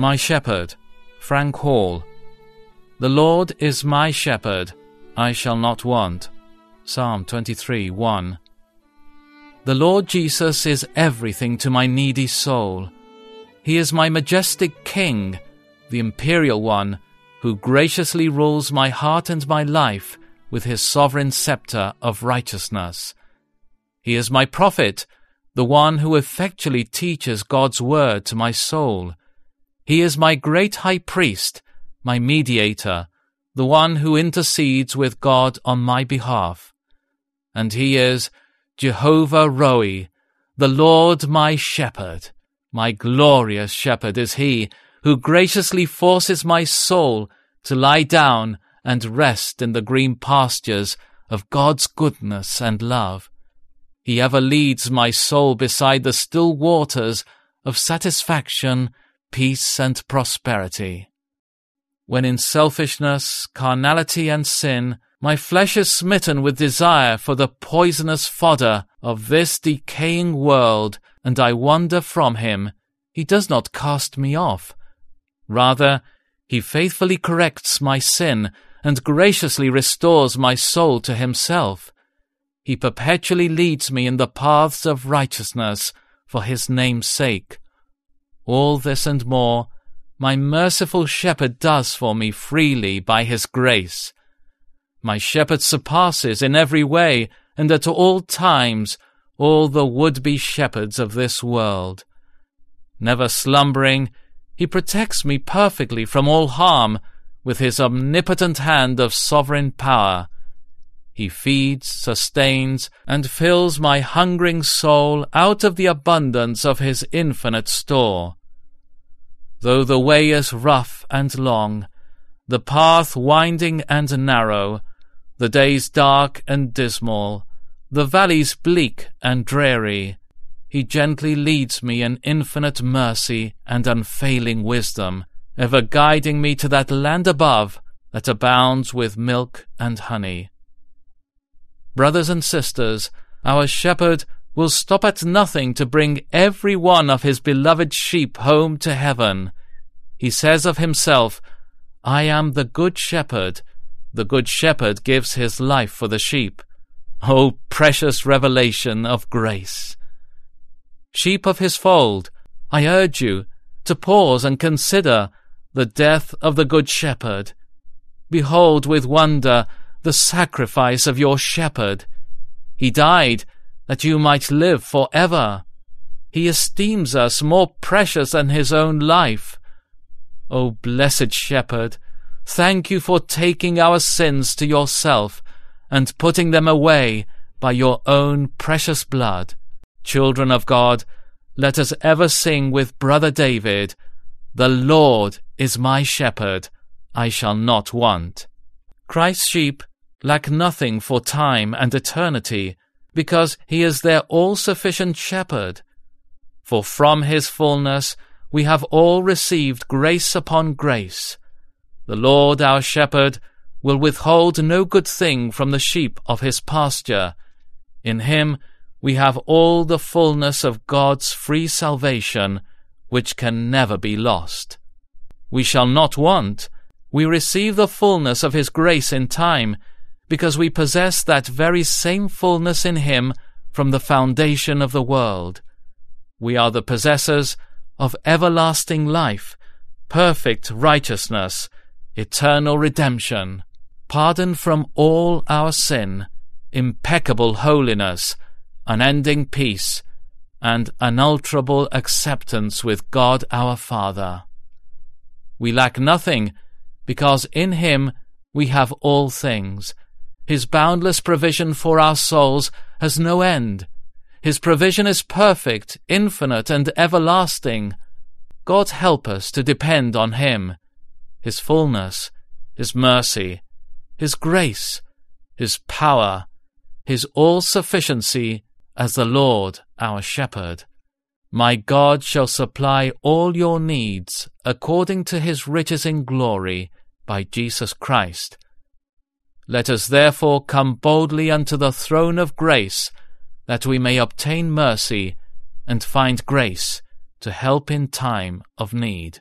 My Shepherd, Frank Hall. The Lord is my shepherd, I shall not want. Psalm 23 1. The Lord Jesus is everything to my needy soul. He is my majestic King, the Imperial One, who graciously rules my heart and my life with his sovereign scepter of righteousness. He is my prophet, the one who effectually teaches God's word to my soul. He is my great high priest, my mediator, the one who intercedes with God on my behalf. And he is Jehovah Roi, the Lord my shepherd. My glorious shepherd is he who graciously forces my soul to lie down and rest in the green pastures of God's goodness and love. He ever leads my soul beside the still waters of satisfaction, peace, and prosperity. When in selfishness, carnality, and sin, my flesh is smitten with desire for the poisonous fodder of this decaying world, and I wander from him, he does not cast me off. Rather, he faithfully corrects my sin and graciously restores my soul to himself. He perpetually leads me in the paths of righteousness for his name's sake. All this and more my merciful shepherd does for me freely by his grace. My shepherd surpasses in every way and at all times all the would-be shepherds of this world. Never slumbering, he protects me perfectly from all harm with his omnipotent hand of sovereign power. He feeds, sustains, and fills my hungering soul out of the abundance of his infinite store. Though the way is rough and long, the path winding and narrow, the days dark and dismal, the valleys bleak and dreary, he gently leads me in infinite mercy and unfailing wisdom, ever guiding me to that land above that abounds with milk and honey. Brothers and sisters, our shepherd will stop at nothing to bring every one of his beloved sheep home to heaven. He says of himself, I am the good shepherd. The good shepherd gives his life for the sheep. O oh, precious revelation of grace! Sheep of his fold, I urge you to pause and consider the death of the good shepherd. Behold with wonder the sacrifice of your shepherd. He died that you might live for ever. He esteems us more precious than his own life. O blessed shepherd, thank you for taking our sins to yourself and putting them away by your own precious blood. Children of God, let us ever sing with brother David, The Lord is my shepherd, I shall not want. Christ's sheep lack nothing for time and eternity, because he is their all-sufficient shepherd. For from his fullness we have all received grace upon grace. The Lord our shepherd will withhold no good thing from the sheep of his pasture. In him we have all the fullness of God's free salvation, which can never be lost. We shall not want. We receive the fullness of his grace in time, because we possess that very same fullness in him from the foundation of the world. We are the possessors of everlasting life, perfect righteousness, eternal redemption, pardon from all our sin, impeccable holiness, unending peace, and unalterable acceptance with God our Father. We lack nothing, because in Him we have all things. His boundless provision for our souls has no end. His provision is perfect, infinite, and everlasting. God help us to depend on Him, His fullness, His mercy, His grace, His power, His all-sufficiency as the Lord our shepherd. My God shall supply all your needs according to his riches in glory by Jesus Christ. Let us therefore come boldly unto the throne of grace, that we may obtain mercy and find grace to help in time of need.